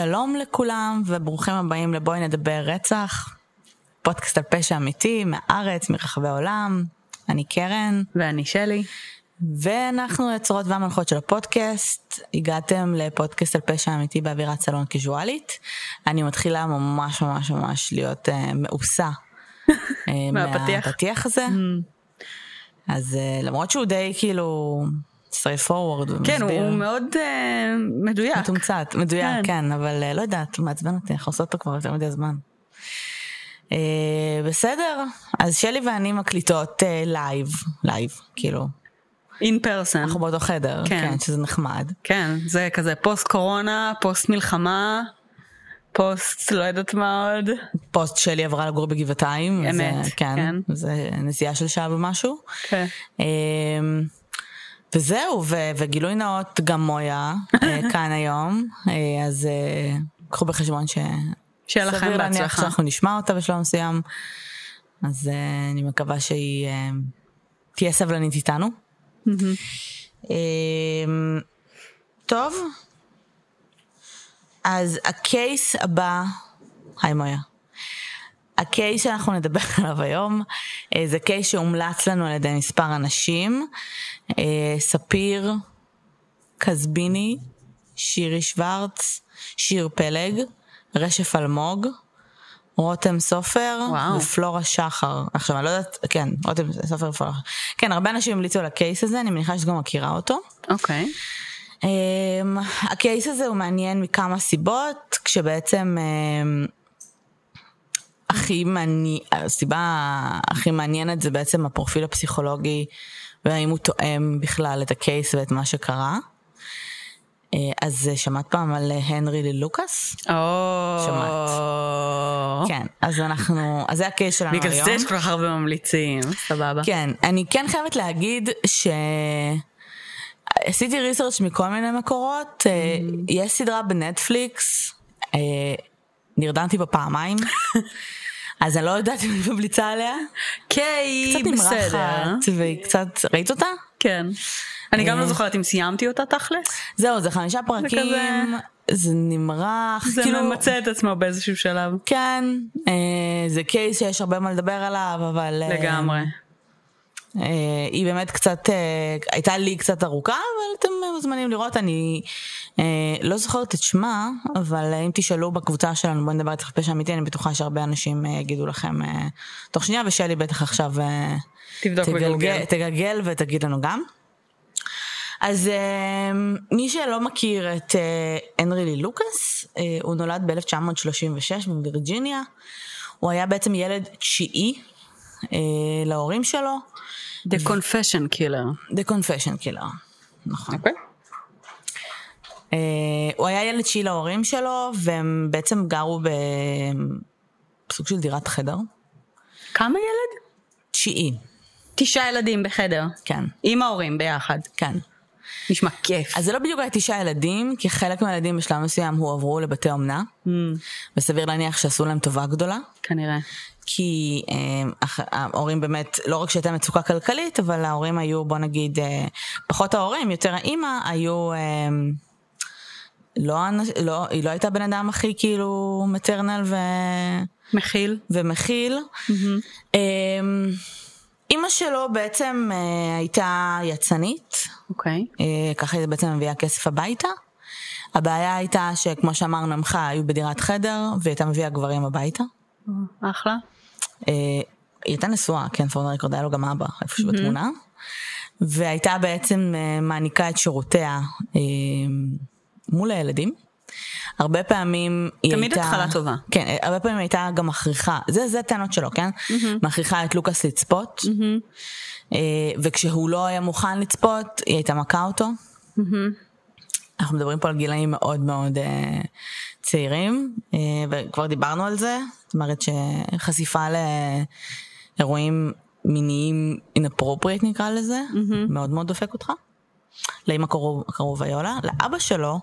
שלום לכולם וברוכים הבאים לבואי נדבר רצח, פודקאסט על פשע אמיתי מהארץ, מרחבי העולם. אני קרן. ואני שלי. ואנחנו היוצרות והמנחות של הפודקאסט. הגעתם לפודקאסט על פשע אמיתי באווירת סלון קיזואלית. אני מתחילה ממש ממש ממש להיות uh, מאוסה uh, מהפתיח. מהפתיח הזה. Mm. אז uh, למרות שהוא די כאילו straight forward. כן, ומסביר. הוא מאוד אה, מדויק. מתומצת, מדויק, כן. כן, אבל אה, לא יודעת, הוא מעצבן אותי, אנחנו עושות אותו כבר יותר מדי זמן. אה, בסדר, אז שלי ואני מקליטות live, live, כאילו, in person. אנחנו באותו חדר, כן. כן, שזה נחמד. כן, זה כזה פוסט קורונה, פוסט מלחמה, פוסט לא יודעת מה עוד. פוסט שלי עברה לגור בגבעתיים, אמת, אה, כן, כן. זה נסיעה של שעה ומשהו. כן. וזהו, ו- וגילוי נאות, גם מויה אה, כאן היום, אה, אז אה, קחו בחשבון ש... שיהיה לכם סביר להניח בהצלחה. שאנחנו נשמע אותה בשלב מסוים, אז אני מקווה שהיא תהיה סבלנית איתנו. טוב, אז הקייס הבא, היי מויה. ה case שאנחנו נדבר עליו היום אה, זה case שהומלץ לנו על ידי מספר אנשים, אה, ספיר, קזביני, שירי שוורץ, שיר פלג, רשף אלמוג, רותם סופר וואו. ופלורה שחר. עכשיו אני לא יודעת, כן, רותם סופר ופלורה. כן, הרבה אנשים המליצו על ה case הזה, אני מניחה שאת גם מכירה אותו. אוקיי. Um, ה case הזה הוא מעניין מכמה סיבות, כשבעצם um, הכי מעניין, הסיבה הכי מעניינת זה בעצם הפרופיל הפסיכולוגי והאם הוא תואם בכלל את הקייס ואת מה שקרה. Uh, אז uh, שמעת פעם על uh, הנרי ללוקאס? או... שמעת. כן, אז אנחנו, אז זה הקייס שלנו היום. בגלל זה יש כל כך הרבה ממליצים, סבבה. כן, אני כן חייבת להגיד ש... עשיתי ריסרצ' מכל מיני מקורות, אה, יש סדרה בנטפליקס, אה, נרדמתי בה פעמיים, אז אני לא יודעת אם אני ממליצה עליה, קיי, קצת בסדר. נמרחת, והיא קצת, ראית אותה? כן. אני גם אה. לא זוכרת אם סיימתי אותה תכלס. זהו, זה חמישה פרקים, זה נמרח, זה כאילו, ממצה את עצמו באיזשהו שלב. כן, אה, זה קייס שיש הרבה מה לדבר עליו, אבל... אה, לגמרי. אה, היא באמת קצת, אה, הייתה לי קצת ארוכה, אבל אתם מוזמנים לראות, אני אה, לא זוכרת את שמה, אבל אם תשאלו בקבוצה שלנו, בואי נדבר איתך פשע אמיתי, אני בטוחה שהרבה אנשים יגידו לכם תוך שנייה, ושלי בטח עכשיו תבדוק תגלגל, ותגיד לנו גם. אז מי שלא מכיר את הנרי לי לוקאס, הוא נולד ב-1936 בווירג'יניה. הוא היה בעצם ילד תשיעי אה, להורים שלו. The Confession Killer. The Confession Killer, נכון. אוקיי. אה, הוא היה ילד תשיעי להורים שלו, והם בעצם גרו בסוג של דירת חדר. כמה ילד? תשיעי, תשעה ילדים בחדר. כן, עם ההורים ביחד. כן. נשמע כיף. אז זה לא בדיוק היה תשעה ילדים, כי חלק מהילדים בשלב מסוים הועברו לבתי אומנה, Mm, וסביר להניח שעשו להם טובה גדולה. כנראה. כי אה, ההורים באמת, לא רק שהייתה מצוקה כלכלית, אבל ההורים היו, בוא נגיד, אה, פחות ההורים, יותר האימא, היו... אה, לא, לא, היא לא הייתה בן אדם הכי כאילו מטרנל ו... מכיל. ומכיל. אה, אימא שלו בעצם אה, הייתה יצנית, אוקיי. אה, ככה היא בעצם מביאה כסף הביתה. הבעיה הייתה שכמו שאמרנו, חי- היו בדירת חדר, והיא הייתה מביאה גברים הביתה. אחלה. היא הייתה נשואה, כן, פורנר ריקורד היה לו גם אבא איפשהו בתמונה. והייתה בעצם אה, מעניקה את שירותיה אה, מול הילדים. הרבה פעמים היא תמיד הייתה... התחלה טובה. כן, אה, הרבה פעמים הייתה גם מכריחה, זה, זה הטענות שלו, כן? מכריחה את לוקאס לצפות, וכשהוא לא היה מוכן לצפות, היא הייתה מכה אותו. אנחנו מדברים פה על גילאים מאוד מאוד אה, צעירים, אה, וכבר דיברנו על זה, זאת אומרת שחשיפה לאירועים מיניים inappropriate נקרא לזה, מאוד מאוד דופק אותך. לאמא קרוב, קרוב ויולה, לאבא שלו,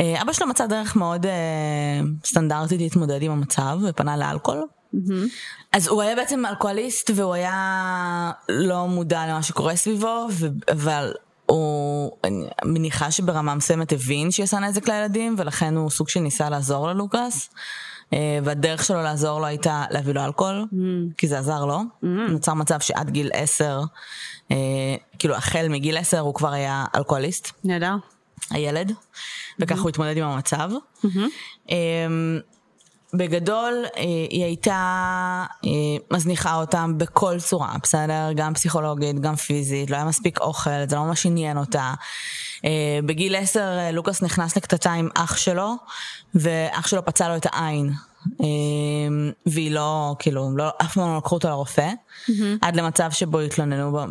אה, אבא שלו מצא דרך מאוד אה, סטנדרטית להתמודד עם המצב ופנה לאלכוהול. אז הוא היה בעצם אלכוהוליסט והוא היה לא מודע למה שקורה סביבו, ו- אבל הוא, אני מניחה שברמה מסוימת הבין שהיא עושה נזק לילדים, ולכן הוא סוג של ניסה לעזור ללוקאס. אה, והדרך שלו לעזור לו הייתה להביא לו אלכוהול, mm. כי זה עזר לו. Mm. נוצר מצב שעד גיל עשר, אה, כאילו החל מגיל עשר הוא כבר היה אלכוהוליסט. נהדר. הילד, וככה הוא התמודד עם המצב. אמ, בגדול, אה, היא הייתה אה, מזניחה אותם בכל צורה, בסדר? גם פסיכולוגית, גם פיזית, לא היה מספיק אוכל, זה לא ממש עניין אותה. אה, בגיל עשר לוקאס נכנס לקטטה עם אח שלו, ואח שלו פצע לו את העין. והיא לא, כאילו, לא, אף פעם לא לקחו אותו לרופא, mm-hmm. עד למצב שבו התלוננו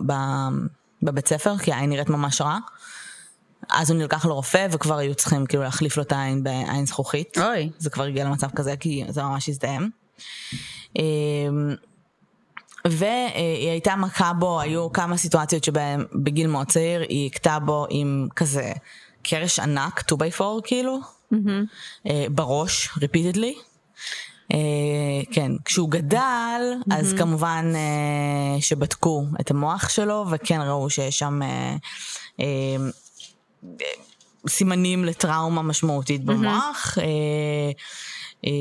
בבית ספר, כי העין נראית ממש רע. אז הוא נלקח לרופא וכבר היו צריכים כאילו להחליף לו את העין בעין זכוכית. אוי. זה כבר הגיע למצב כזה כי זה ממש הזדהם. אמ, והיא הייתה מכה בו, היו כמה סיטואציות שבהן בגיל מאוד צעיר היא הכתה בו עם כזה קרש ענק, 2x4 כאילו, mm-hmm. בראש, repeatedly. Uh, כן, כשהוא גדל, mm-hmm. אז כמובן uh, שבדקו את המוח שלו, וכן ראו שיש שם סימנים לטראומה משמעותית במוח. אה, אה,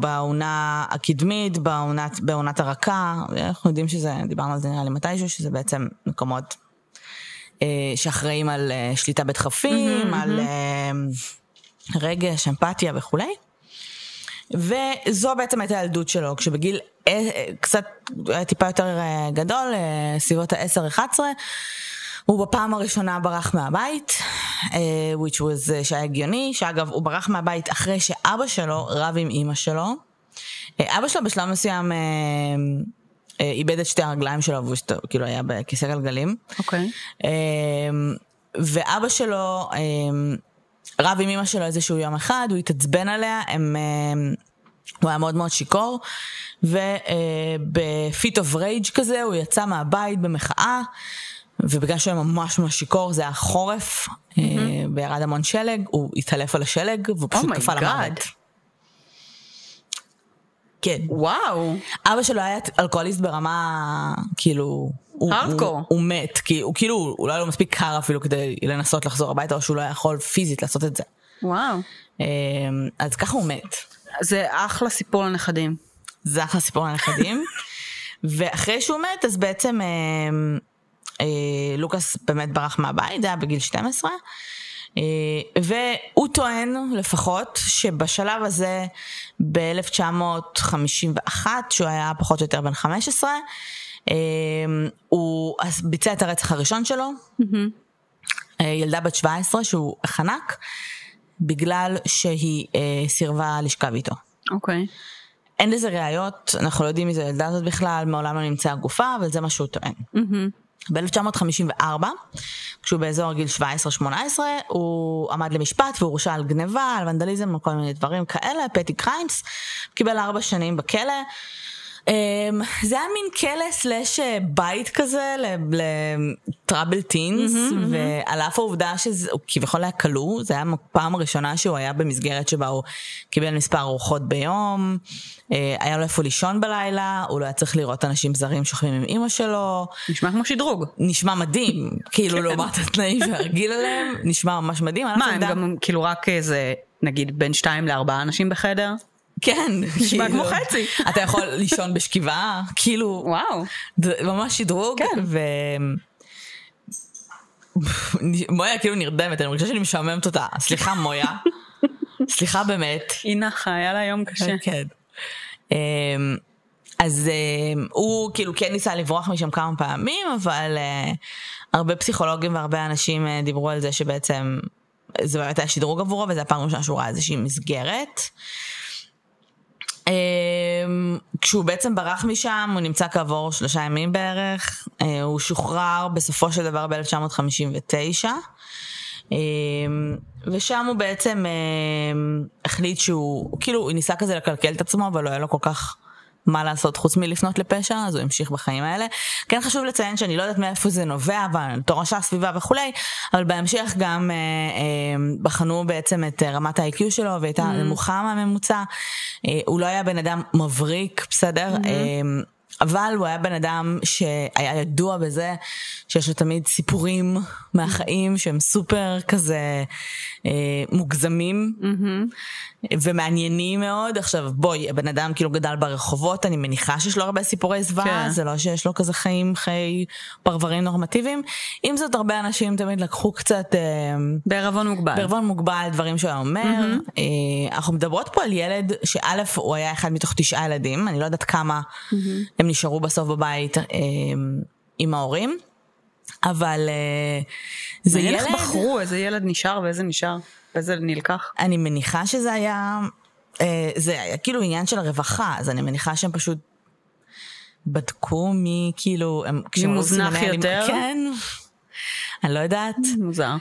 בעונה הקדמית, בעונת, בעונת הרקה, אנחנו יודעים שזה, דיברנו על זה נראה לי מתישהו, שזה בעצם מקומות אה, שאחראים על שליטה בדחפים, mm-hmm, על mm-hmm. רגש, אמפתיה וכולי. וזו בעצם הייתה הילדות שלו, כשבגיל קצת, טיפה יותר גדול, סביבות ה-10-11, הוא בפעם הראשונה ברח מהבית, uh, which was, uh, שהיה הגיוני, שאגב הוא ברח מהבית אחרי שאבא שלו רב עם אימא שלו. Uh, אבא שלו בשלב מסוים איבד את שתי הרגליים שלו, והוא כאילו היה בכיסא גלגלים. אוקיי. Okay. ואבא שלו רב עם אימא שלו איזשהו יום אחד, הוא התעצבן עליה, הם... הוא היה מאוד מאוד שיכור, וב fit of rage כזה הוא יצא מהבית במחאה, ובגלל שהוא היה ממש ממש שיכור, זה היה חורף, mm-hmm. וירד המון שלג, הוא התעלף על השלג, והוא פשוט oh קפא למוות. כן. וואו. אבא שלו היה אלכוהוליסט ברמה, כאילו... הארדקור. הוא, הוא מת, כי הוא כאילו, הוא לא היה לו מספיק קר אפילו כדי לנסות לחזור הביתה, או שהוא לא יכול פיזית לעשות את זה. וואו. אמ, אז ככה הוא מת. זה אחלה סיפור לנכדים. זה אחלה סיפור לנכדים. ואחרי שהוא מת, אז בעצם... אה, לוקאס באמת ברח מהבית, זה היה בגיל 12. אה, והוא טוען לפחות שבשלב הזה ב-1951, שהוא היה פחות או יותר בן 15, אה, הוא ביצע את הרצח הראשון שלו, mm-hmm. ילדה בת 17 שהוא חנק, בגלל שהיא סירבה לשכב איתו. אוקיי. Okay. אין לזה ראיות, אנחנו לא יודעים מי זה הילדה הזאת בכלל, מעולם לא נמצאה גופה, אבל זה מה שהוא טוען. Mm-hmm. ב-1954, כשהוא באזור גיל 17-18, הוא עמד למשפט והורשע על גניבה, על ונדליזם, על כל מיני דברים כאלה, petty crimes, קיבל ארבע שנים בכלא. Um, זה היה מין כלא slash אה, בית כזה ל troubled teens, mm-hmm, ועל אף העובדה שהוא כביכול היה כלוא, זה היה הפעם הראשונה שהוא היה במסגרת שבה הוא קיבל מספר ארוחות ביום, uh, היה לו איפה לישון בלילה, הוא לא היה צריך לראות אנשים זרים שוכבים עם אימא שלו. נשמע כמו שדרוג. נשמע מדהים, כאילו כן. לעומת התנאים שהרגיל עליהם, נשמע ממש מדהים. מה, הם גם כאילו רק איזה, נגיד בין שתיים לארבעה אנשים בחדר? כן, נשמע כמו כאילו, חצי. אתה יכול לישון בשכיבה, כאילו, וואו, ממש שדרוג, כן. ו... מויה כאילו נרדמת, אני מרגישה שאני משעממת אותה, סליחה מויה, סליחה באמת. היא נחה, היה לה יום קשה. כן. אמ, אז אמ, הוא כאילו כן ניסה לברוח משם כמה פעמים, אבל אה, הרבה פסיכולוגים והרבה אנשים אה, דיברו על זה שבעצם זה באמת היה שדרוג עבורו, וזו הפעם הראשונה שהוא ראה איזושהי מסגרת. אמ, כשהוא בעצם ברח משם, הוא נמצא כעבור שלושה ימים בערך, אה, הוא שוחרר בסופו של דבר ב-1959. אמ, ושם הוא בעצם אמ, החליט שהוא, כאילו, הוא ניסה כזה לקלקל את עצמו, אבל לא היה לו כל כך מה לעשות חוץ מלפנות לפשע, אז הוא המשיך בחיים האלה. כן חשוב לציין שאני לא יודעת מאיפה זה נובע, אבל תורשה סביבה וכולי, אבל בהמשך גם אה, אה, בחנו בעצם את רמת ה-IQ שלו, והייתה mm. נמוכה מהממוצע. אה, הוא לא היה בן אדם מבריק, בסדר? Mm-hmm. אה, אבל הוא היה בן אדם שהיה ידוע בזה שיש לו תמיד סיפורים מהחיים שהם סופר כזה אה, מוגזמים ומעניינים מאוד. עכשיו בואי, הבן אדם כאילו גדל ברחובות, אני מניחה שיש לו הרבה סיפורי זוועה, כן. זה לא שיש לו כזה חיים, חיי פרברים נורמטיביים. עם זאת, הרבה אנשים תמיד לקחו קצת... אה, בערבון מוגבל. בערבון מוגבל דברים שהוא היה אומר. אה, אנחנו מדברות פה על ילד שא' הוא היה אחד מתוך תשעה ילדים, אני לא יודעת כמה הם נשארו בסוף בבית אה, עם ההורים, אבל אה, זה ילד, איך בחרו איזה ילד נשאר ואיזה נשאר, ואיזה נלקח. אני מניחה שזה היה, אה, זה היה כאילו עניין של הרווחה, אז אני מניחה שהם פשוט בדקו מי כאילו, ראו מוזנח יותר? כן. אני לא יודעת. מוזר.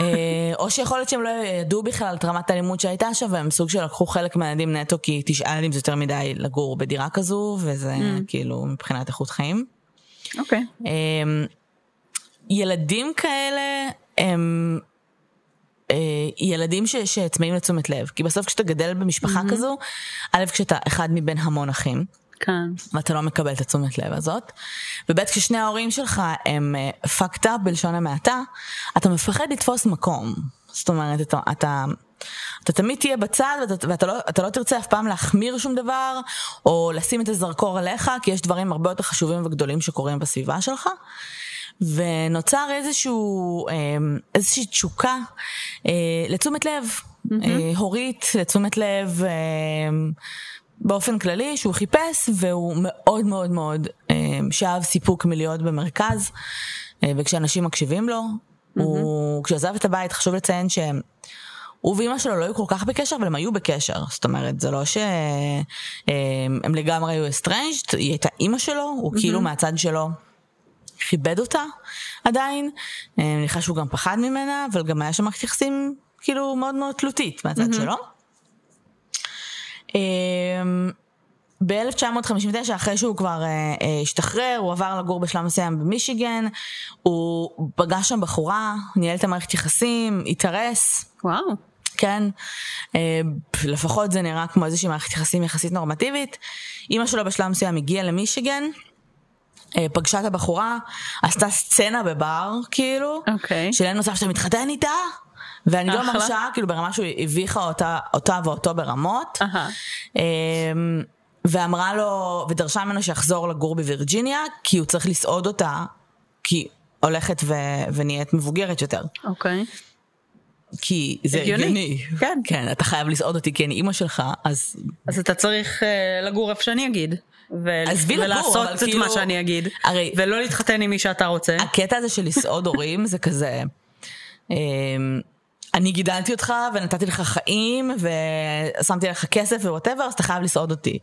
אה, או שיכול להיות שהם לא ידעו בכלל את רמת האלימות שהייתה שם, והם סוג של לקחו חלק מהילדים נטו, כי תשעה ילדים זה יותר מדי לגור בדירה כזו, וזה כאילו מבחינת איכות חיים. אוקיי. אה, ילדים כאלה הם אה, ילדים ש- שצמאים לתשומת לב, כי בסוף כשאתה גדל במשפחה כזו, א', כשאתה אחד מבין המון אחים, כאן. ואתה לא מקבל את התשומת לב הזאת. וב' כששני ההורים שלך הם uh, fucked up בלשון המעטה, אתה מפחד לתפוס מקום. זאת אומרת, אתה, אתה, אתה תמיד תהיה בצד ואתה, ואתה לא, אתה לא תרצה אף פעם להחמיר שום דבר, או לשים את הזרקור עליך, כי יש דברים הרבה יותר חשובים וגדולים שקורים בסביבה שלך. ונוצר איזשהו, אה, איזושהי תשוקה אה, לתשומת לב, אה, הורית, לתשומת לב אה, באופן כללי, שהוא חיפש, והוא מאוד מאוד מאוד אה, שאב סיפוק מלהיות במרכז, אה, וכשאנשים מקשיבים לו, הוא, כשהוא עזב את הבית, חשוב לציין שהם... הוא ואימא שלו לא היו כל כך בקשר, אבל הם היו בקשר. זאת אומרת, זה לא שהם הם לגמרי היו estranged, היא הייתה אימא שלו, הוא כאילו מהצד שלו כיבד אותה עדיין. אה, אני מניחה שהוא גם פחד ממנה, אבל גם היה שם מערכת יחסים כאילו מאוד מאוד תלותית מהצד שלו. ב-1959, אחרי שהוא כבר אה, אה, השתחרר, הוא עבר לגור בשלב מסוים במישיגן, הוא פגש שם בחורה, ניהל את המערכת יחסים, התארס, וואו. כן, אה, לפחות זה נראה כמו איזושהי מערכת יחסים יחסית נורמטיבית. אימא שלו בשלב מסוים הגיעה למישיגן, פגשה את הבחורה, עשתה סצנה בבר, כאילו, אוקיי. של אין מצב שאתה מתחתן איתה, ואני לא. מרשה, כאילו ברמה שהוא הביכה אותה, אותה ואותו ברמות. אמ, ואמרה לו, ודרשה ממנו שיחזור לגור בווירג'יניה, כי הוא צריך לסעוד אותה, כי הולכת ו- ונהיית מבוגרת יותר. אוקיי. כי זה הגיוני. הגיוני. כן. כן, אתה חייב לסעוד אותי כי אני אימא שלך, אז... אז אתה צריך אה, לגור איפה שאני אגיד. ו- עזבי לגור, ולעשות אבל את כאילו- מה שאני אגיד. הרי- ולא להתחתן עם מי שאתה רוצה. הקטע הזה של לסעוד הורים זה כזה... אמ, אני גידלתי אותך ונתתי לך חיים ושמתי לך כסף ו whatever אז אתה חייב לסעוד אותי.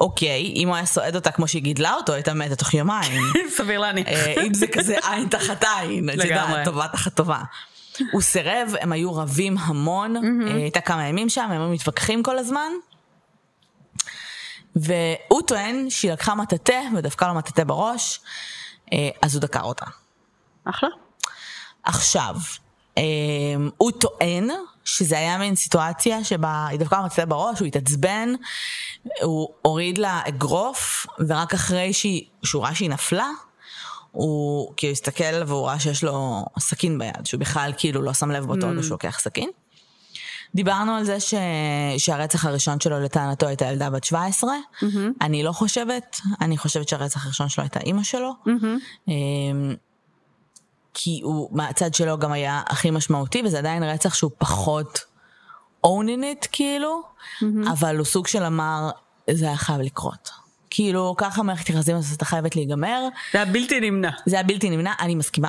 אוקיי, אם הוא היה סועד אותה כמו שהיא גידלה אותו הייתה מתה תוך יומיים. סביר להניח. אה, אם זה כזה עין תחת עין, את. יודעת, טובה תחת טובה. הוא סירב, הם היו רבים המון, אה, הייתה כמה ימים שם, הם היו מתווכחים כל הזמן. והוא טוען שהיא לקחה מטאטא ודפקה לו מטאטא בראש, אה, אז הוא דקר אותה. אחלה. עכשיו, הוא טוען שזה היה מין סיטואציה שבה היא דפקה לו מטאטא בראש, הוא התעצבן, הוא הוריד לה אגרוף, ורק אחרי שהיא, שהוא ראה שהיא נפלה, הוא כאילו הסתכל והוא ראה שיש לו סכין ביד, שהוא בכלל כאילו לא שם לב באותו רגע שהוא לוקח סכין. דיברנו על זה ש... שהרצח הראשון שלו לטענתו הייתה ילדה בת 17. אני לא חושבת, אני חושבת שהרצח הראשון שלו הייתה אימא שלו. אמ, כי הוא מהצד שלו גם היה הכי משמעותי, וזה עדיין רצח שהוא פחות owning it כאילו, אבל הוא סוג של אמר, זה היה חייב לקרות. כאילו, ככה מערכת יחסים הזאת הייתה חייבת להיגמר. זה היה בלתי נמנע. זה היה בלתי נמנע, אני מסכימה.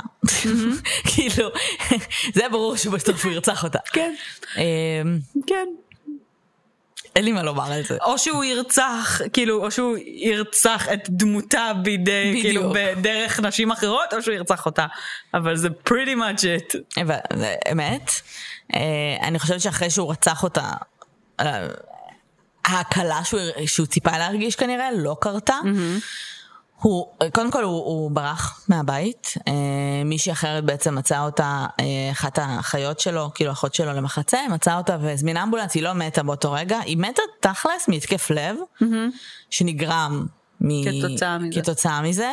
כאילו, זה ברור שבסוף הוא ירצח אותה. כן. אמ, כן. אין לי מה לומר על זה. או שהוא ירצח, כאילו, או שהוא ירצח את דמותה בידי, בדיוק. כאילו, בדרך נשים אחרות, או שהוא ירצח אותה. אבל זה pretty much it. אבל אמת. אה, אני חושבת שאחרי שהוא רצח אותה, אה, ההקלה שהוא, שהוא ציפה להרגיש כנראה לא קרתה. הוא, קודם כל הוא, הוא ברח מהבית, אה, מישהי אחרת בעצם מצאה אותה, אה, אחת האחיות שלו, כאילו אחות שלו למחצה, מצאה אותה והזמינה אמבולנס, היא לא מתה באותו רגע, היא מתה תכלס מהתקף לב, שנגרם מ- כתוצאה מזה. כתוצאה מזה,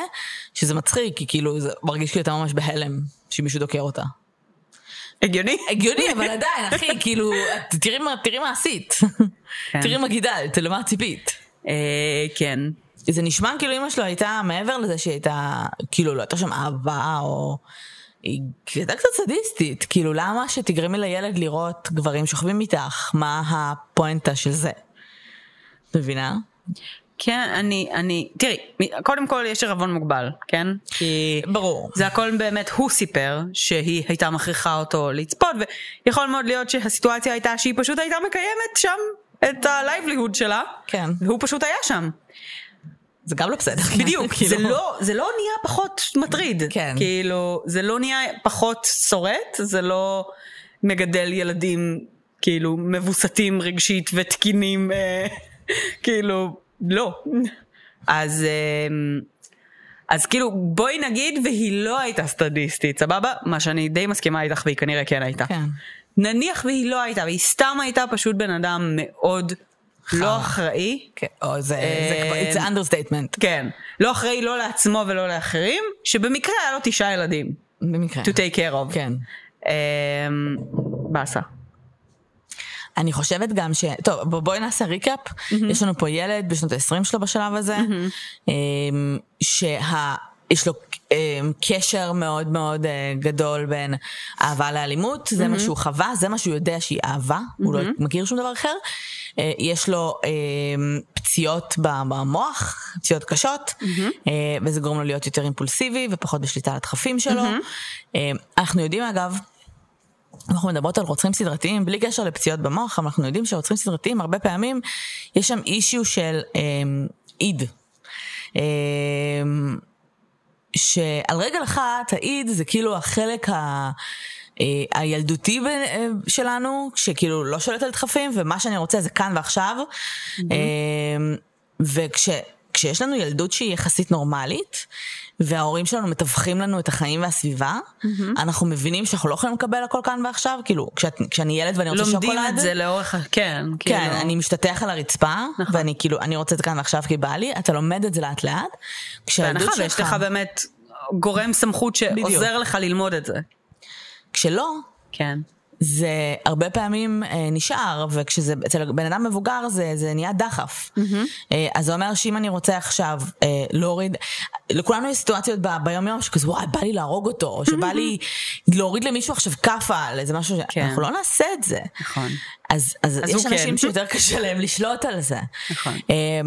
שזה מצחיק, כי כאילו זה מרגיש כאילו אתה ממש בהלם שמישהו דוקר אותה. הגיוני? הגיוני, אבל עדיין, אחי, כאילו, את- תראי מה- תראי מה עשית. כן. תראי מה גידלת, למה ציפית. אה, כן. זה נשמע כאילו אמא שלו הייתה מעבר לזה שהיא הייתה, כאילו לא הייתה שם אהבה או... היא הייתה קצת סדיסטית, כאילו למה שתגרמי לילד לראות גברים שוכבים איתך? מה הפואנטה של זה? מבינה? כן, אני, אני, תראי, קודם כל יש ערבון מוגבל, כן? כי ברור. זה הכל באמת, הוא סיפר שהיא הייתה מכריחה אותו לצפות, ויכול מאוד להיות שהסיטואציה הייתה שהיא פשוט הייתה מקיימת שם את ה-livelihood שלה, כן. והוא פשוט היה שם. זה גם לא בסדר. בדיוק, כאילו. זה לא, זה לא נהיה פחות מטריד. כן. כאילו, זה לא נהיה פחות שורט, זה לא מגדל ילדים כאילו מבוסתים רגשית ותקינים, אה, כאילו, לא. אז, אה, אז כאילו, בואי נגיד והיא לא הייתה סטדיסטית, סבבה? מה שאני די מסכימה איתך והיא כנראה כן הייתה. כן. נניח והיא לא הייתה, והיא סתם הייתה פשוט בן אדם מאוד לא אחראי. כן, או זה, זה כבר, it's an understatement. כן. לא אחראי לא לעצמו ולא לאחרים, שבמקרה היה לו תשעה ילדים. במקרה. to take care of. כן. אמ, באסה. אני חושבת גם ש... טוב, בואי נעשה ריקאפ. יש לנו פה ילד בשנות ה-20 שלו בשלב הזה, אמ, שה... יש לו קשר מאוד מאוד אה, גדול בין אהבה לאלימות, זה מה שהוא חווה, זה מה שהוא יודע שהיא אהבה, הוא לא מכיר שום דבר אחר. אה, יש לו אמ, פציעות במוח, פציעות קשות, אה, וזה גורם לו להיות יותר אימפולסיבי ופחות בשליטה על הדחפים שלו. אנחנו יודעים אגב, אנחנו מדברות על רוצחים סדרתיים בלי קשר לפציעות במוח, אבל אנחנו יודעים שרוצחים סדרתיים הרבה פעמים יש שם אישיו של אמ, איד. אמ, שעל רגל אחת האיד זה כאילו החלק ה... אה, הילדותי אה, שלנו, שכאילו לא שולט על דחפים, ומה שאני רוצה זה כאן ועכשיו. אמ, וכשיש לנו ילדות שהיא יחסית נורמלית, וההורים שלנו מתווכים לנו את החיים והסביבה, אנחנו מבינים שאנחנו לא יכולים לקבל הכל כאן ועכשיו, כאילו, כשאת, כשאני ילד ואני רוצה לומדים שוקולד, את זה לאורך ה... כן, כן, כאילו. אני משתטח על הרצפה, נכון. ואני כאילו, אני רוצה את זה כאן ועכשיו כי בא לי, אתה לומד את זה לאט לאט. בהנחה ויש שלך- לך באמת גורם סמכות שעוזר לך ללמוד את זה. כשלא, כן. זה הרבה פעמים אה, נשאר, וכשזה אצל בן אדם מבוגר זה, זה נהיה דחף. אה, אז זה אומר שאם אני רוצה עכשיו אה, להוריד, לכולנו יש סיטואציות ב, ביום יום שכזה וואי בא לי להרוג אותו, או שבא לי להוריד למישהו עכשיו כאפה על איזה משהו, כן. אנחנו לא נעשה את זה. נכון. אז, אז, אז יש אנשים כן. שיותר קשה להם לשלוט על זה. נכון. אה,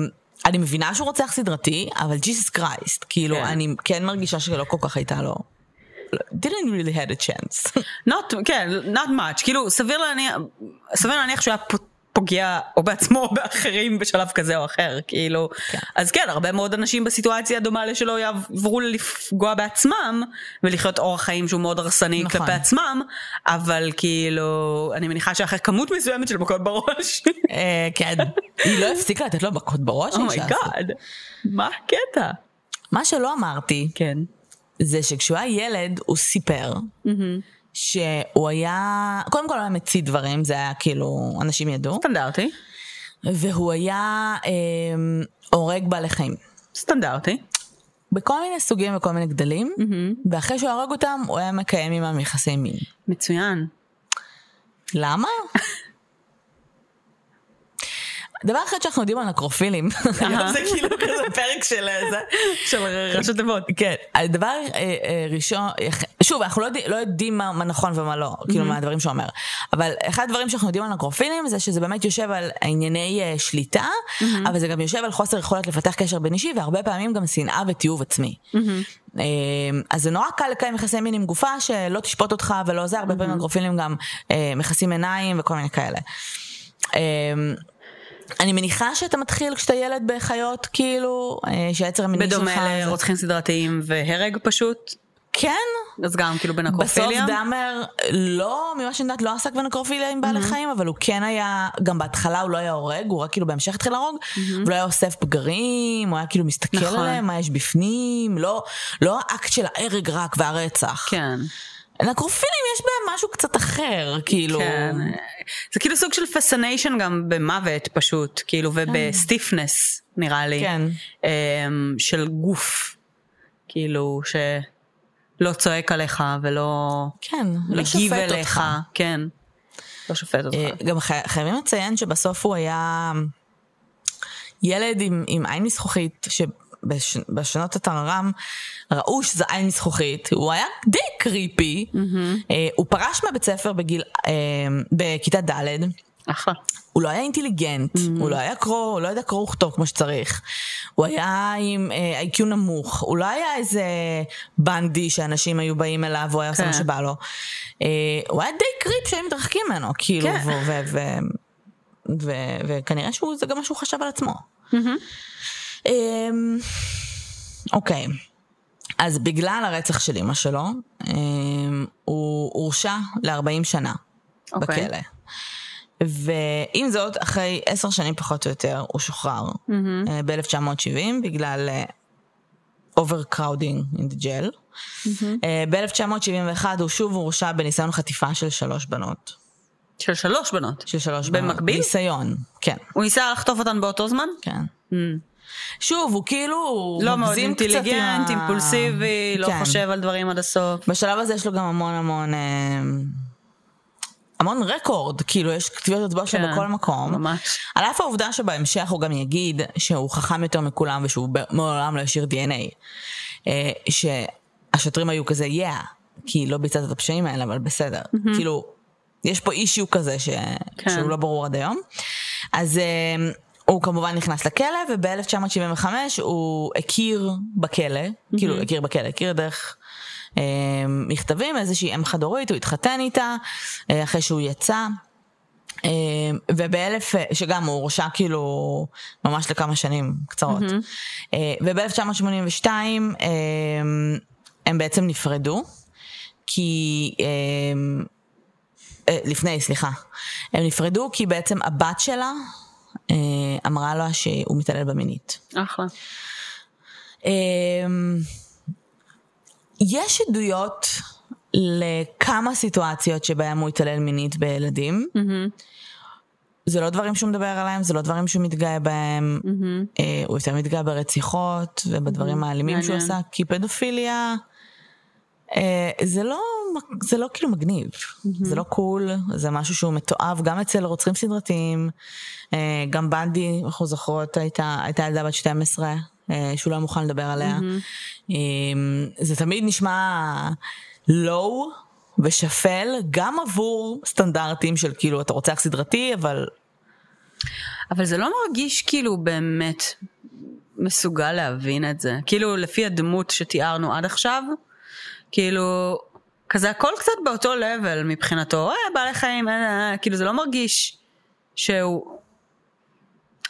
אני מבינה שהוא רוצח סדרתי, אבל ג'יסוס קרייסט, כאילו כן. אני כן מרגישה שלא כל כך הייתה לו. Didn't really had a chance. not, כן, not much. כאילו, סביר להניח, סביר להניח שהוא היה פוגע או בעצמו או באחרים בשלב כזה או אחר, כאילו. אז כן, הרבה מאוד אנשים בסיטואציה דומה לשלו יעברו לפגוע בעצמם ולחיות אורח חיים שהוא מאוד הרסני נכון. כלפי עצמם, אבל כאילו, אני מניחה שאחרי כמות מסוימת של מכות בראש, אה, כן, היא לא הפסיקה לתת לו מכות בראש. oh my god, מה הקטע? מה שלא אמרתי, כן. זה שכשהוא היה ילד, הוא סיפר שהוא היה, קודם כל הוא היה ממציא דברים, זה היה כאילו, אנשים ידעו, סטנדרטי, והוא היה אה, הורג בעלי חיים. סטנדרטי. בכל מיני סוגים וכל מיני גדלים, ואחרי שהוא הרג אותם, הוא היה מקיים עמם יחסי מין. מצוין. למה? דבר אחד שאנחנו יודעים על נקרופילים, זה כאילו כזה פרק של זה, של ראשי תיבות. כן, הדבר אה, אה, ראשון, שוב, אנחנו לא, יודעים- לא מה, נכון ומה לא, כאילו מה הדברים שהוא אומר, אבל אחד הדברים שאנחנו יודעים על נקרופילים זה שזה באמת יושב על ענייני אה, שליטה, אבל זה גם יושב על חוסר יכולת לפתח קשר בין אישי, והרבה פעמים גם שנאה ותיעוב עצמי. אה, אז זה נורא קל לקיים יחסי מין עם גופה שלא תשפוט אותך ולא זה, הרבה פעמים נקרופילים גם מכסים עיניים וכל מיני כאלה. אני מניחה שאתה מתחיל כשאתה ילד בחיות, כאילו, אה, שהיצר המיני שלך... בדומה זה- לרוצחים סדרתיים והרג פשוט, כן, אז גם כאילו בסוף בנקרופיליה. דאמר לא, ממה שאני יודעת, לא עסק בנקרופיליה עם בעלי חיים, אבל הוא כן היה, גם בהתחלה הוא לא היה הורג, הוא רק כאילו בהמשך התחיל להרוג, הוא לא היה אוסף פגרים, הוא היה כאילו מסתכל נכון. עליהם, מה יש בפנים, לא, לא האקט של ההרג רק והרצח. כן. נקרופילים יש בהם משהו קצת אחר, כאילו. כן. זה כאילו סוג של פסניישן גם במוות פשוט, כאילו, ובסטיפנס, נראה לי. כן. אמ, של גוף, כאילו, שלא צועק עליך ולא כן, לא שופט אליך. אותך. כן. לא שופט אותך. אה, גם חי- חייבים לציין שבסוף הוא היה ילד עם, עם עין מזכוכית, שבשנות הטררם ראו שזה עין מזכוכית, הוא היה די קריפי, אה, הוא פרש מהבית ספר בגיל, אה, בכיתה ד', אחלה. הוא לא היה אינטליגנט, הוא לא היה קרוא, הוא לא ידע קרוא וכתוב כמו שצריך. הוא היה עם אה, איי-קיו נמוך, הוא לא היה איזה בנדי שאנשים היו באים אליו והוא היה עושה כן. מה שבא לו. אה, הוא היה די קריפ שהיו מתרחקים ממנו, כאילו, כן. ו- ו- ו- וכנראה שזה גם מה שהוא חשב על עצמו. אמ, אוקיי, אז בגלל הרצח של אמא שלו, אמ, הוא הורשע ל-40 שנה אוקיי. בכלא. ועם זאת, אחרי עשר שנים פחות או יותר, הוא שוחרר אה, ב-1970 בגלל אה, overcrowding in the jail. אה, ב-1971 הוא שוב הורשע בניסיון חטיפה של שלוש בנות. של שלוש בנות. של שלוש בנות. במקביל? ניסיון, כן, הוא ניסה לחטוף אותן באותו זמן? כן. Mm. שוב, הוא כאילו לא מאוד מגזים קצת עם אינטליגנט, ה- אימפולסיבי, לא כן. חושב על דברים עד הסוף. בשלב הזה יש לו גם המון המון... אה, המון רקורד, כאילו יש כתביעות אצבע שלו כן, בכל מקום. ממש. על אף העובדה שבהמשך הוא גם יגיד שהוא חכם יותר מכולם ושהוא מעולם לא השאיר DNA. אה, שהשוטרים היו כזה, yeah, כי לא ביצעת את הפשעים האלה, אבל בסדר. כאילו, יש פה אישיו כזה ש... כן. שהוא לא ברור עד היום. אז אה, הוא כמובן נכנס לכלא, וב-1975 הוא הכיר בכלא, כאילו הכיר בכלא, הכיר דרך אה, מכתבים, איזושהי אם חד הורית, הוא התחתן איתה, אה, אחרי שהוא יצא. אה, ובאלף, שגם הוא הורשע כאילו ממש לכמה שנים קצרות. אה, וב-1982 אה, הם בעצם נפרדו, כי... אה, לפני, סליחה. הם נפרדו כי בעצם הבת שלה אמרה לו שהוא מתעלל במינית. אחלה. אמ, יש עדויות לכמה סיטואציות שבהם הוא התעלל מינית בילדים. זה לא דברים שהוא מדבר עליהם, זה לא דברים שהוא מתגאה בהם. אה, הוא יותר מתגאה ברציחות ובדברים האלימים שהוא. עשה, כי פדופיליה... אה, זה לא, זה לא כאילו מגניב, זה לא קול, זה משהו שהוא מתועב גם אצל רוצחים סדרתיים, אה, גם בנדי, אנחנו זוכרות, הייתה, הייתה ילדה בת 12, אה, שהוא לא מוכן לדבר עליה. אה, זה תמיד נשמע לואו ושפל, גם עבור סטנדרטים של כאילו אתה רוצח סדרתי, אבל אבל זה לא מרגיש כאילו באמת מסוגל להבין את זה. כאילו לפי הדמות שתיארנו עד עכשיו, כאילו כזה הכל קצת באותו לבל מבחינתו, אה בעלי חיים, אה, אה, אה, כאילו זה לא מרגיש שהוא...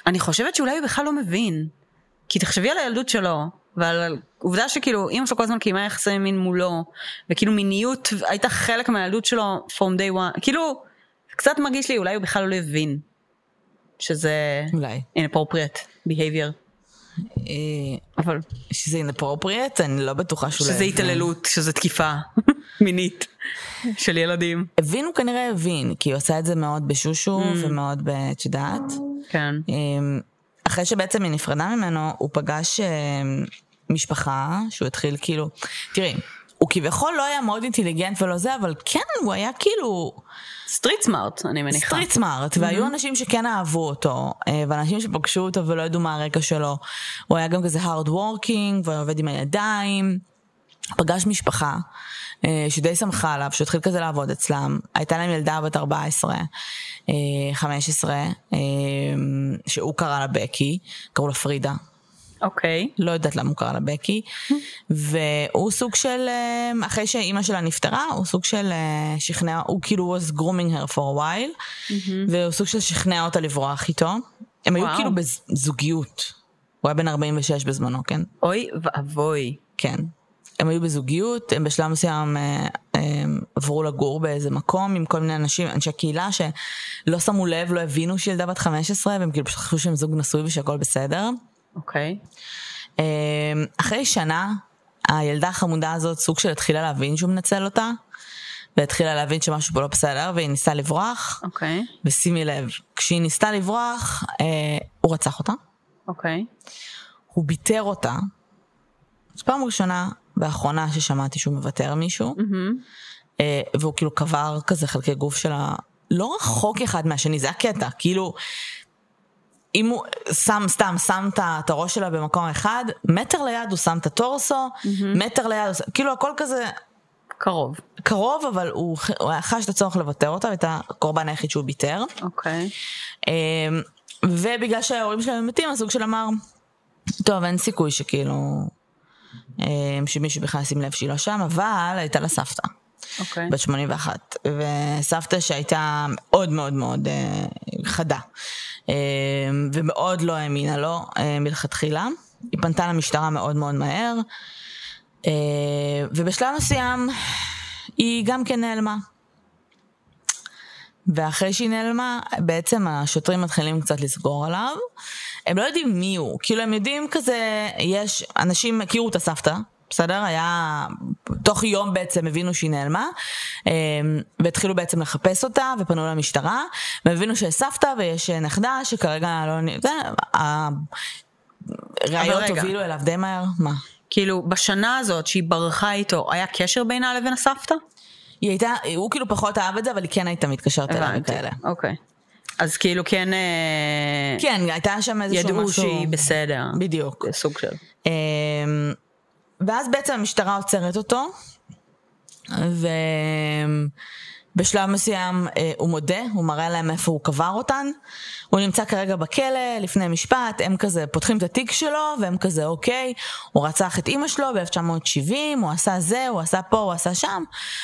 אני חושבת שאולי הוא בכלל לא מבין. כי תחשבי על הילדות שלו, ועל העובדה שכאילו אימא שלו כל הזמן קיימה יחסי מין מולו, וכאילו מיניות הייתה חלק מהילדות שלו from day one, כאילו קצת מרגיש לי אולי הוא בכלל לא הבין שזה אולי. inappropriate behavior, אבל שזה inappropriate, אני לא בטוחה שהוא לא שזה. התעללות, שזה תקיפה מינית של ילדים. הבין הוא כנראה הבין, כי הוא עשה את זה מאוד בשושו Mm. ומאוד ב... את יודעת. כן. אמ, אחרי שבעצם היא נפרדה ממנו, הוא פגש אמ, משפחה שהוא התחיל כאילו, תראי, הוא כביכול לא היה מאוד אינטליגנט ולא זה, אבל כן, הוא היה כאילו street smart אני מניחה. street smart, והיו אנשים שכן אהבו אותו, אה, ואנשים שפגשו אותו ולא ידעו מה הרקע שלו. הוא היה גם כזה hard working, והוא עובד עם הידיים. פגש משפחה אה, שדי שמחה עליו, שהוא התחיל כזה לעבוד אצלם. הייתה להם ילדה בת 14, אה, 15, אה, שהוא קרא לה בקי, קראו לה פרידה. אוקיי. לא יודעת למה הוא קרא לה בקי, והוא סוג של, אה, אחרי שאימא שלה נפטרה, הוא סוג של אה, שכנע, הוא כאילו was grooming her for a while, והוא סוג של שכנע אותה לברוח איתו. הם היו וואו. כאילו בזוגיות. הוא היה בן 46 בזמנו, כן? אוי ואבוי. כן. הם היו בזוגיות, הם בשלב מסוים אה, אה, עברו לגור באיזה מקום עם כל מיני אנשים, אנשי קהילה שלא שמו לב, לא הבינו שהיא ילדה בת 15, והם כאילו פשוט חשבו שהם זוג נשוי ושהכל בסדר. אוקיי. אה, אחרי שנה, הילדה החמודה הזאת סוג של התחילה להבין שהוא מנצל אותה, והתחילה להבין שמשהו פה לא בסדר, והיא ניסתה לברוח, אוקיי, ושימי לב, כשהיא ניסתה לברוח, אה, הוא רצח אותה, אוקיי. הוא ביטר אותה. זו פעם ראשונה ואחרונה ששמעתי שהוא מוותר מישהו, אה, והוא כאילו קבר כזה חלקי גוף שלה, לא רחוק אחד מהשני, זה הקטע, כאילו, אם הוא שם, סתם, שם את הראש שלה במקום אחד, מטר ליד הוא שם את הטורסו, מטר ליד, הוא כאילו הכל כזה קרוב. קרוב, אבל הוא, הוא חש את הצורך לוותר אותה, ואת הקורבן היחיד שהוא ביטר. אוקיי. אמ, ובגלל שההורים שלהם מתים, הזוג שלה אמר, טוב, אין סיכוי שכאילו, אמ, שמישהו בכלל ישים לב שהיא לא שם, אבל הייתה לה סבתא, אוקיי. בת 81, וסבתא שהייתה מאוד מאוד מאוד אה, חדה, ומאוד לא האמינה לו אה, מלכתחילה. היא פנתה למשטרה מאוד מאוד מהר, אה, ובשלב מסוים היא גם כן נעלמה. ואחרי שהיא נעלמה, בעצם השוטרים מתחילים קצת לסגור עליו. הם לא יודעים מי הוא, כאילו הם יודעים כזה, יש, אנשים הכירו את הסבתא, בסדר? היה, תוך יום בעצם הבינו שהיא נעלמה, אמ, והתחילו בעצם לחפש אותה, ופנו למשטרה, והבינו שיש סבתא ויש נכדה שכרגע לא... זה, הראיות. הובילו אליו די מהר, מה? כאילו, בשנה הזאת שהיא ברחה איתו, היה קשר בינה לבין הסבתא? היא הייתה, הוא כאילו פחות אהב את זה, אבל היא כן הייתה מתקשרת אליו וכאלה. אוקיי. אז כאילו כן, אה, כן, הייתה שם איזשהו משהו... ידעו שהיא בסדר. בדיוק. סוג של. ואז בעצם המשטרה עוצרת אותו, ובשלב מסוים אה, הוא מודה, הוא מראה להם איפה הוא קבר אותן. הוא נמצא כרגע בכלא, לפני משפט, הם כזה פותחים את התיק שלו, והם כזה, אוקיי, הוא רצח את אימא שלו ב-1970, הוא עשה זה, הוא עשה פה, הוא עשה שם.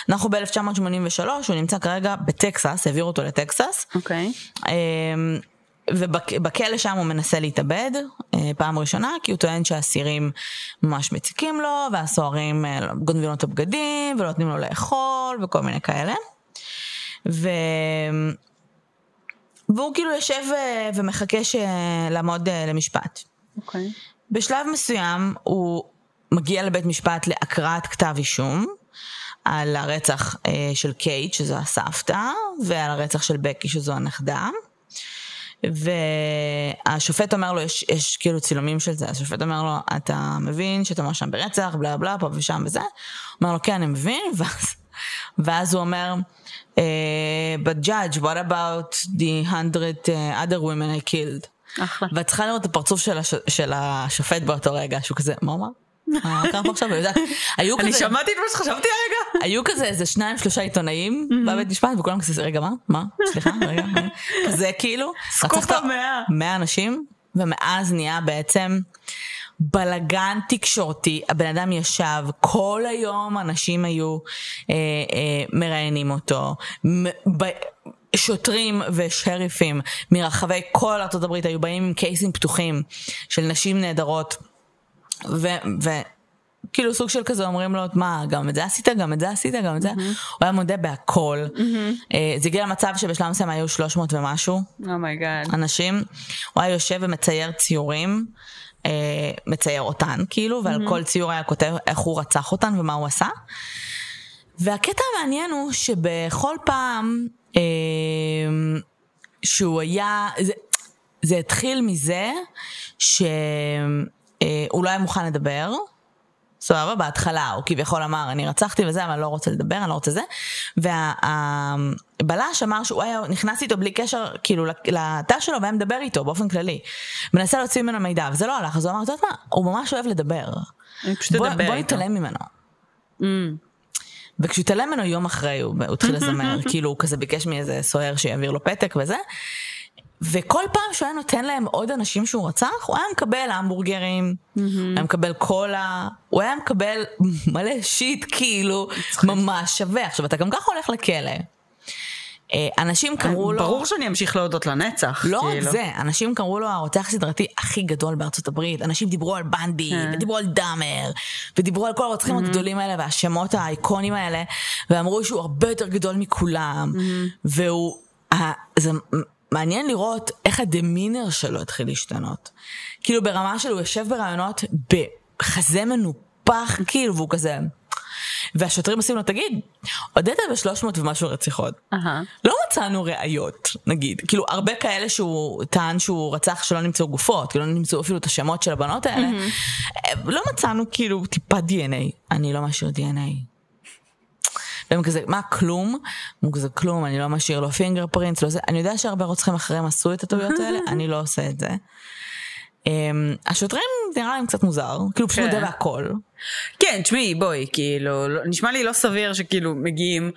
אנחנו ב-1983, הוא נמצא כרגע בטקסס, העבירו אותו לטקסס. אוקיי. אמ, ובכלא שם הוא מנסה להתאבד אה, פעם ראשונה, כי הוא טוען שהאסירים ממש מציקים לו, והסוהרים אה, גונבים לו את הבגדים, ולא נותנים לו לאכול, וכל מיני כאלה. ו... והוא כאילו יושב אה, ומחכה ש... לעמוד למשפט. אוקיי. בשלב מסוים הוא מגיע לבית משפט להקראת כתב אישום על הרצח אה, של קייט, שזו הסבתא, ועל הרצח של בקי, שזו הנכדה. והשופט אומר לו, יש, יש כאילו צילומים של זה, השופט אומר לו, אתה מבין שאתה מואשם ברצח, בלה בלה, פה ושם וזה? הוא אומר לו, כן, אני מבין, ואז, ואז הוא אומר, uh, but judge, what about the hundred uh, other women I killed? אחלה. ואת צריכה לראות את הפרצוף של, הש... של השופט באותו רגע, שהוא כזה, מה הוא אמר? מה קרה פה עכשיו? ויודעת, היו אני כזה, שמעתי את מה שחשבתי הרגע. היו כזה איזה שניים שלושה עיתונאים בבית משפט וכולם כזה רגע מה מה סליחה רגע מה?" כזה כאילו סקופ המאה. 100 אנשים ומאז נהיה בעצם בלגן תקשורתי הבן אדם ישב כל היום אנשים היו אה, אה, מראיינים אותו. מ- ב- שוטרים ושריפים מרחבי כל ארצות הברית היו באים עם cases־ים פתוחים של נשים נהדרות ו... ו... כאילו סוג של כזה אומרים לו, מה, גם את זה עשית, גם את זה עשית, גם את זה. הוא היה מודה בהכל. אה, זה הגיע למצב שבשלב מסוים היו 300 ומשהו oh my god. אנשים. הוא היה יושב ומצייר ציורים, אה, מצייר אותן כאילו, ועל כל ציור היה כותב איך הוא רצח אותן ומה הוא עשה. והקטע המעניין הוא שבכל פעם אה, שהוא היה, זה, זה התחיל מזה שהוא לא היה מוכן לדבר. סבבה, בהתחלה הוא כביכול אמר אני רצחתי וזה אבל אני לא רוצה לדבר, אני לא רוצה זה. והבלש אמר שהוא היה נכנס איתו בלי קשר כאילו לתא שלו והיה מדבר איתו באופן כללי. מנסה להוציא ממנו מידע וזה לא הלך אז הוא אמר, את יודעת מה, הוא ממש אוהב לדבר. אני פשוט בוא. נתעלם ממנו. Mm. וכשהוא התעלם ממנו יום אחרי הוא, הוא התחיל לזמר, כאילו הוא כזה ביקש מאיזה סוהר שיעביר לו פתק וזה. וכל פעם שהוא היה נותן להם עוד אנשים שהוא רצח, הוא היה מקבל המבורגרים, הוא היה מקבל קולה, הוא היה מקבל מלא שיט כאילו, ממש שווה. עכשיו אתה גם ככה הולך לכלא. אה, אנשים קראו לו... ברור שאני אמשיך להודות לנצח. לא רק כאילו. זה, אנשים קראו לו הרוצח הסדרתי הכי גדול בארצות הברית. אנשים דיברו על בנדי, אה. ודיברו על דאמר, ודיברו על כל הרוצחים הגדולים האלה והשמות האיקונים האלה, ואמרו שהוא הרבה יותר גדול מכולם, והוא... ה- זה מעניין לראות איך הדמינר שלו התחיל להשתנות. כאילו ברמה שלו הוא יושב ברעיונות בחזה מנופח, כאילו, והוא כזה... והשוטרים עושים לו, תגיד, הודית ב-300 ומשהו רציחות. אהה. לא מצאנו ראיות, נגיד. כאילו, הרבה כאלה שהוא טען שהוא רצח שלא נמצאו גופות, כאילו לא נמצאו אפילו את השמות של הבנות האלה. אה, לא מצאנו כאילו טיפה דנ"א. אני לא משאיר דנ"א. והם כזה, מה, כלום? הוא כזה, כלום, אני לא משאיר לו פינגר פרינטס, לא זה. אני יודע שהרבה רוצחים אחרים עשו את הטעויות האלה, אני לא עושה את זה. אמ, השוטרים נראה להם קצת מוזר, כאילו פשוט כן. מודה בהכל. כן, תשמעי, בואי, כאילו, לא- נשמע לי לא סביר שכאילו מגיעים,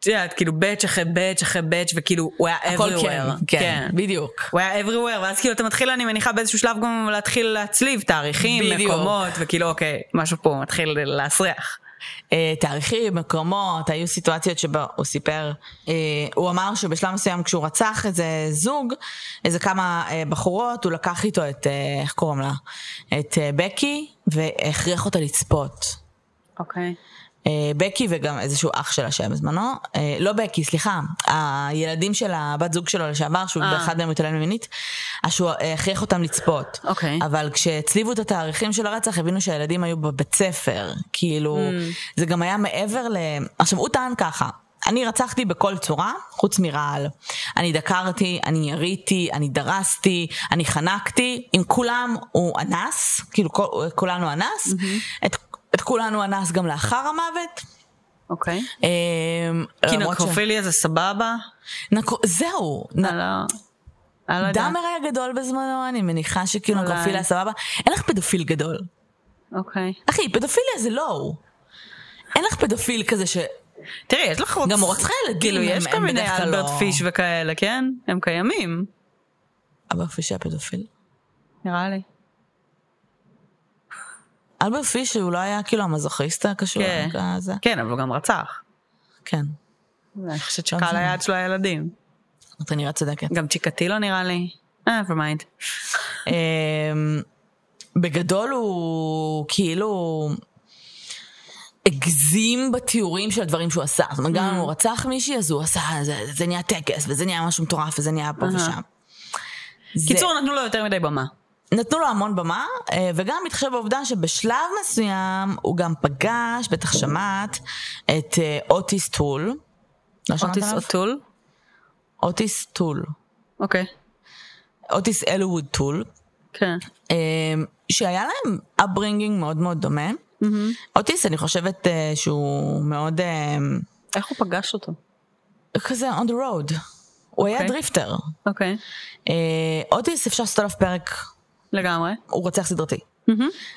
את יודעת, כאילו באץ' אחרי באץ' אחרי באץ', וכאילו הוא היה כן, everywhere. כן, בדיוק. הוא היה everywhere, ואז כאילו אתה מתחיל, אני מניחה באיזשהו שלב גם להתחיל להצליב תאריכים, בדיוק. מקומות, וכאילו אוקיי, משהו פה מתחיל להסריח. אה, תאריכים, מקומות, היו סיטואציות שבו הוא סיפר, אה, הוא אמר שבשלב מסוים כשהוא רצח איזה זוג, איזה כמה אה, בחורות, הוא לקח איתו את, איך קוראים לה? את בקי, והכריח אותה לצפות. אוקיי. אה, בקי וגם איזשהו אח שלה שהיה בזמנו, אה, לא בקי, סליחה, הילדים של הבת זוג שלו לשעבר, שהוא אה. באחד מהם התעלם מינית, אז שהוא אה, הכריח אותם לצפות. אוקיי. אבל כשהצליבו את התאריכים של הרצח, הבינו שהילדים היו בבית ספר, כאילו, Mm. זה גם היה מעבר ל... עכשיו, הוא טען ככה. אני רצחתי בכל צורה, חוץ מרעל. אני דקרתי, אני יריתי, אני דרסתי, אני חנקתי, עם כולם הוא אנס, כאילו כולנו אנס, Mm-hmm. את, את כולנו אנס גם לאחר המוות. אוקיי. אמ, כי נקרופיליה זה סבבה? זהו, לא... לא. דאמר היה גדול בזמנו, אני מניחה שכאילו. נקרופיליה סבבה. אין לך פדופיל גדול. אוקיי. אחי, פדופיליה זה לא הוא. אין לך פדופיל כזה ש... תראי, יש לך רוצ... גם רוצחי ילדים כאילו, יש כל מיני אלברט לא- פיש וכאלה, כן? הם קיימים, אלברט פיש היה פדופיל. נראה לי. אלברט פיש הוא לא היה כאילו המזוכיסט הקשור כן. כזה? כן, אבל הוא גם רצח. כן. אני חושבת לא שקהל משנה. היעד שלו הילדים. אתה נראה צודקת. גם צ'יקטילו נראה לי. אה, mind. אמ, בגדול הוא כאילו הגזים בתיאורים של הדברים שהוא עשה. זאת אומרת, גם אם הוא רצח מישהי, אז הוא עשה, זה, נהיה טקס, וזה נהיה משהו מטורף, וזה נהיה פה. ושם. קיצור, נתנו לו יותר מדי במה. נתנו לו המון במה, אה, וגם מתחשב בעובדה שבשלב מסוים הוא גם פגש, בטח שמעת, את אה, אוטיס טול. לא שמעת אוטיס עליו? אוטול? אוטיס טול. אוקיי. אוטיס אלווד טול. כן. אה, שהיה להם upbringing מאוד מאוד דומה. אוטיס, אני חושבת שהוא מאוד איך הוא פגש אותו? כזה on the road. הוא היה אוקיי. drifter. אוקיי. אה, אוטיס, אפשר לעשות עליו פרק, לגמרי. הוא רוצח סדרתי.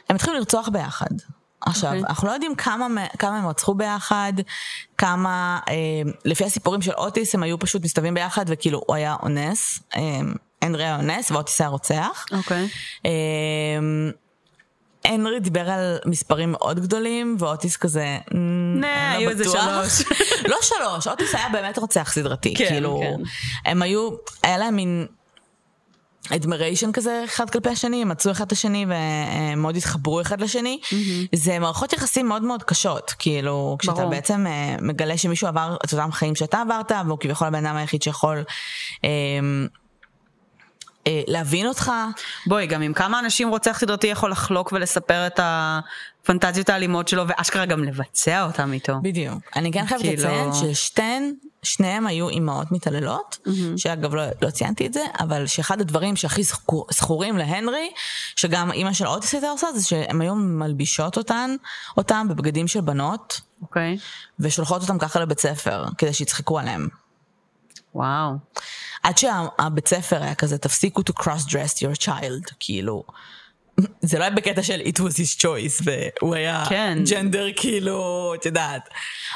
הם התחילו לרצוח ביחד. עכשיו, אוקיי. אנחנו לא יודעים כמה, כמה הם רצחו ביחד, כמה, אה, לפי הסיפורים של אוטיס, הם היו פשוט מסתובבים ביחד, וכאילו הוא היה אונס, אה, הנרי היה אונס, ואוטיס היה רוצח. אוקיי. אה, הנרי דיבר על מספרים מאוד גדולים, ואוטיס כזה, "מ, נה, לא היו איזה בטוח." שלוש. לא שלוש, אוטיס היה באמת רוצח סדרתי. כן, כאילו, כן. הם היו, היה להם מין admiration כזה אחד כלפי השני, הם מצאו אחד את השני והם מאוד התחברו אחד לשני. זה מערכות יחסים מאוד מאוד קשות, כאילו, כשאתה ברור. בעצם אה, מגלה שמישהו עבר את אותם חיים שאתה עברת, והוא כביכול הבן אדם היחיד שיכול אה, להבין אותך. בואי, גם עם כמה אנשים רוצח סדרתי יכול לחלוק ולספר את הפנטזיות האלימות שלו, ואשכרה גם לבצע אותם איתו. בדיוק. אני כן חייבת כאילו- לציין ששתיהן, שניהם היו אימהות מתעללות, שאגב לא, לא ציינתי את זה, אבל שאחד הדברים שהכי זכו- זכורים להנרי, שגם אימא של אוטיס הייתה עושה, זה שהן היו מלבישות אותן, אותם בבגדים של בנות, אוקיי. ושולחות אותם ככה לבית ספר, כדי שיצחקו עליהם. וואו. עד שהבית ספר היה כזה, תפסיקו to cross dress your child, כאילו. זה לא היה בקטע של it was his choice, והוא היה כן. ג'נדר כאילו, את יודעת.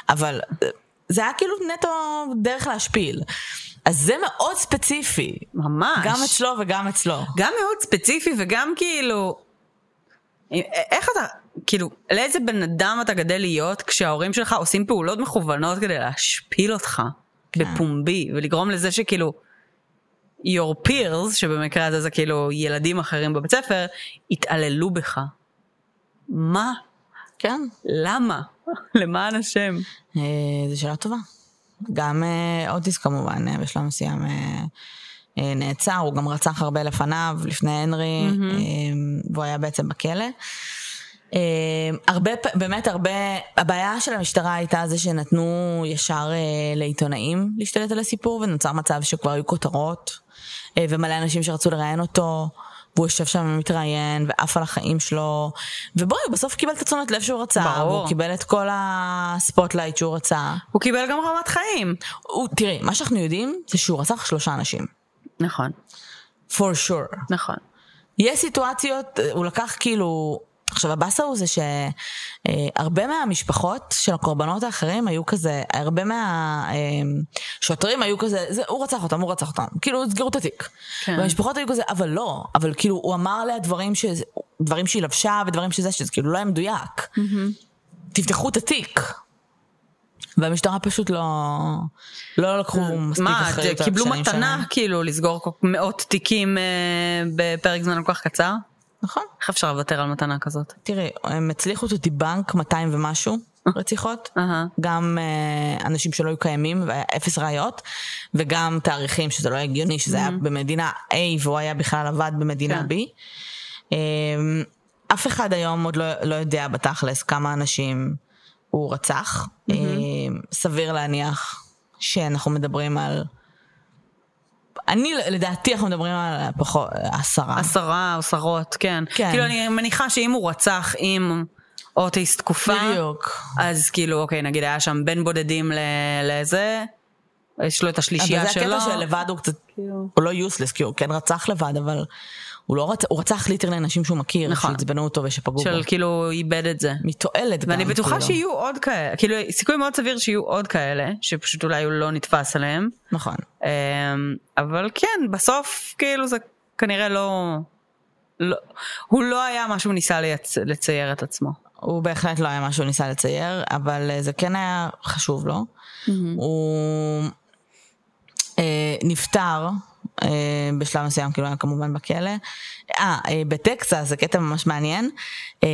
אבל זה היה כאילו נטו דרך להשפיל. אז זה מאוד ספציפי. ממש. גם אצלו וגם אצלו. גם מאוד ספציפי וגם כאילו... איך אתה, כאילו, לאיזה בן אדם אתה גדל להיות כשההורים שלך עושים פעולות מכוונות כדי להשפיל אותך. בפומבי ולגרום לזה שכאילו your peers, שבמקרה הזה זה כאילו ילדים אחרים בבית ספר, יתעללו בך. מה? כן. למה? למען השם. אה, זו שאלה טובה. גם אה, אוטיס כמובן, אה, בשלב מסוים נעצר, הוא גם רצח הרבה לפניו, לפני הנרי, והוא היה בעצם בכלא. אה, הרבה, באמת הרבה, הבעיה של המשטרה הייתה זה שנתנו ישר אה, לעיתונאים להשתלט על הסיפור ונוצר מצב שכבר היו כותרות אה, ומלא אנשים שרצו לראיין אותו והוא יושב שם ומתראיין ועף על החיים שלו ובואי הוא בסוף קיבל את התשומת לב שהוא רצה ברור. והוא קיבל את כל ה spotlight שהוא רצה. הוא קיבל גם רמת חיים. הוא, תראי מה שאנחנו יודעים זה שהוא רצח שלושה אנשים. נכון, for sure. נכון. יש סיטואציות, הוא לקח כאילו, עכשיו הבאסה הוא זה שהרבה מהמשפחות של הקורבנות האחרים היו כזה, הרבה מהשוטרים היו כזה, זה, הוא רצח אותם, הוא רצח אותם, כאילו סגרו את התיק. כן. והמשפחות היו כזה, אבל לא, אבל כאילו הוא אמר עליה דברים, שזה, דברים שהיא לבשה ודברים שזה, שזה כאילו לא היה מדויק. תפתחו את התיק. והמשטרה פשוט לא, לא לקחו מספיק מה, אחריות על קיבלו הפשעים מתנה שלהם. כאילו לסגור מאות תיקים אה, בפרק זמן כל כך קצר? נכון. איך אפשר לוותר על מתנה כזאת? תראי, הם הצליחו to debunk 200 ומשהו רציחות. אהה. גם אה, אנשים שלא היו קיימים אפס ראיות, וגם תאריכים שזה לא הגיוני, שזה היה במדינה A והוא היה בכלל עבד במדינה כן. B. אה, אף אחד היום עוד לא, לא יודע בתכלס כמה אנשים הוא רצח. אה, סביר להניח שאנחנו מדברים על... אני, לדעתי אנחנו מדברים על פחות, עשרה. עשרה עשרות, כן. כן. כאילו אני מניחה שאם הוא רצח עם אוטיסט תקופה, בדיוק. אז כאילו אוקיי נגיד היה שם בין בודדים ל- לזה, יש לו את אבל השלישייה זה שלו. הקטע שלבד הוא קצת, כאילו. הוא לא יוסלס, כי הוא כן רצח לבד, אבל הוא לא רצח, הוא רצח ליטרלי אנשים שהוא מכיר, נכון. שעצבנו אותו ושפגעו של בו. כאילו איבד את זה. מתועלת גם. ואני בטוחה כאילו. שיהיו עוד כאלה, כאילו סיכוי מאוד סביר שיהיו עוד כאלה, שפשוט אולי הוא לא נתפס עליהם. נכון. אמ, אבל כן, בסוף כאילו זה כנראה לא... לא הוא לא היה מה שהוא ניסה לייצ... לצייר את עצמו. הוא בהחלט לא היה מה שהוא ניסה לצייר, אבל אה, זה כן היה חשוב לו. הוא אה, נפטר בשלב מסוים, כאילו היה כמובן בכלא. אה, אה, בטקסס, זה קטע ממש מעניין. אה,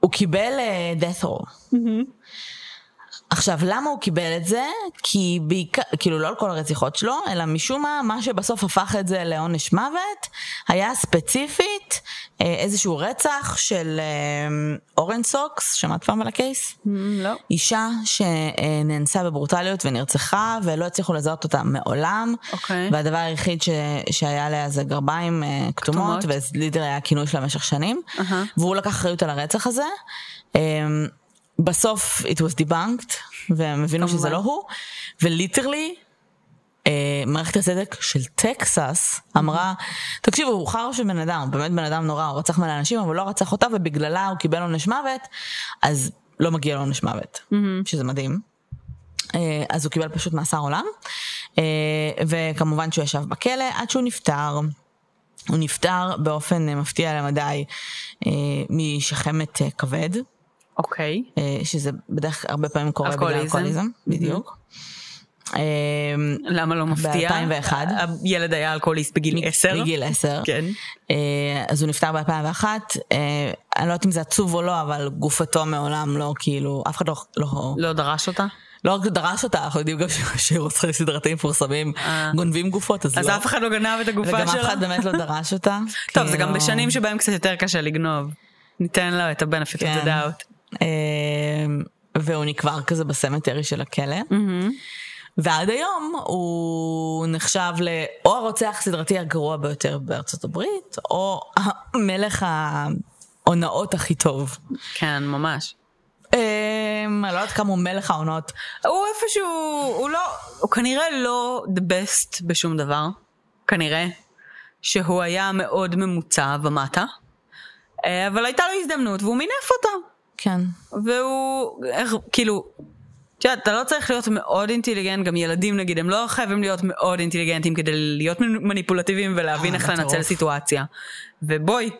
הוא קיבל אה, death row. עכשיו, למה הוא קיבל את זה? כי בעיקר, כאילו לא על כל הרציחות שלו, אלא משום מה, מה שבסוף הפך את זה לעונש מוות, היה ספציפית אה, איזשהו רצח של אה, אורן סוקס, שמעת פעם על הקייס? לא. אישה שנאנסה בברוטליות ונרצחה ולא הצליחו לזהות אותה מעולם. אוקיי. והדבר היחיד ש... שהיה לה זה גרביים אה, כתומות, כתומות. ולידר היה הכינוי שלה במשך שנים. אהה. והוא לקח אחריות על הרצח הזה. בסוף it was debunked, והם הבינו שזה. לא הוא, וליטרלי אה, מערכת הצדק של טקסס אמרה, תקשיבו, הוא חרא של בן אדם, הוא באמת בן אדם נורא, הוא רצח מלא אנשים, אבל לא רצח אותה, ובגללה הוא קיבל עונש מוות, אז לא מגיע לו עונש מוות, שזה מדהים. אה, אז הוא קיבל פשוט מאסר עולם, אה, וכמובן שהוא ישב בכלא עד שהוא נפטר. הוא נפטר באופן אה, מפתיע למדי אה, משחמת אה, כבד, אוקיי. אה, שזה בדרך כלל הרבה פעמים קורה בגלל אלכוהוליזם. אלכוהוליזם, בדיוק. אה, למה לא מפתיע? ב-2001. הילד היה אלכוהוליסט בגיל 10. בגיל 10. כן. אה, אז הוא נפטר ב-2001, אני לא יודעת אם זה עצוב או לא, אבל גופתו מעולם לא כאילו, אף אחד לא, לא, לא דרש אותה? לא רק דרש אותה, אנחנו יודעים גם שרוצחי סדרתיים מפורסמים. גונבים גופות, אז אז לא. אף אחד לא גנב את הגופה וגם אף? אחד באמת לא דרש אותה. טוב, זה גם כאילו- בשנים שבהם קצת יותר קשה לגנוב. ניתן לו את ה-benefit of כן. the doubt. אה, והוא נקבר כזה בסמטרי של הכלא. ועד היום הוא נחשב ל... או הרוצח הסדרתי הגרוע ביותר בארצות הברית, או המלך ההונאות הכי טוב. כן, ממש. אה, אני לא יודעת כמה הוא מלך ההונאות. הוא איפשהו, הוא לא, הוא כנראה לא the best בשום דבר. כנראה. שהוא היה מאוד ממוצע ומטה. אה, אבל הייתה לו הזדמנות והוא מינף אותה. כן. והוא, איך, כאילו, את יודעת, אתה לא צריך להיות מאוד אינטליגנט, גם ילדים נגיד, הם לא חייבים להיות מאוד אינטליגנטים כדי להיות מניפולטיביים ולהבין אה, איך לנצל. סיטואציה. ובואי,